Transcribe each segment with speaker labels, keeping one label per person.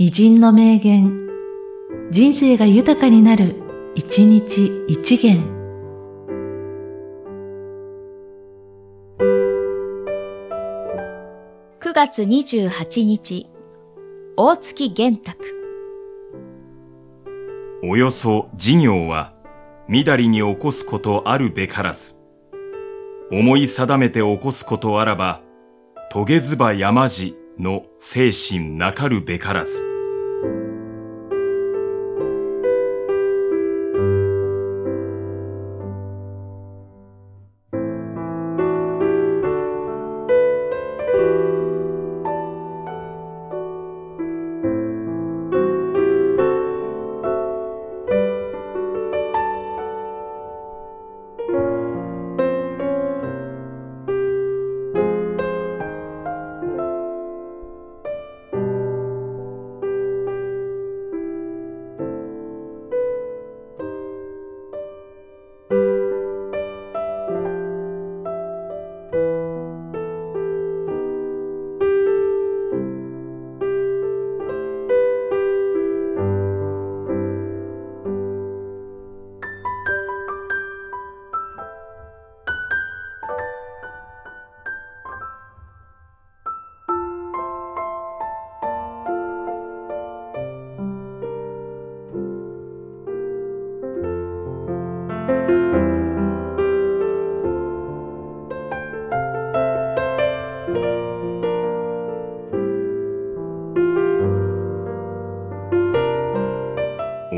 Speaker 1: 偉人の名言、人生が豊かになる、一日一元。
Speaker 2: 9月28日、大月玄卓。
Speaker 3: およそ事業は、みだりに起こすことあるべからず。思い定めて起こすことあらば、遂げずば山路の精神なかるべからず。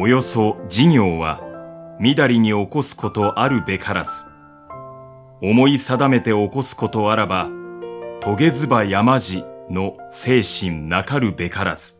Speaker 3: およそ事業は、みだりに起こすことあるべからず。思い定めて起こすことあらば、とげずば山路の精神なかるべからず。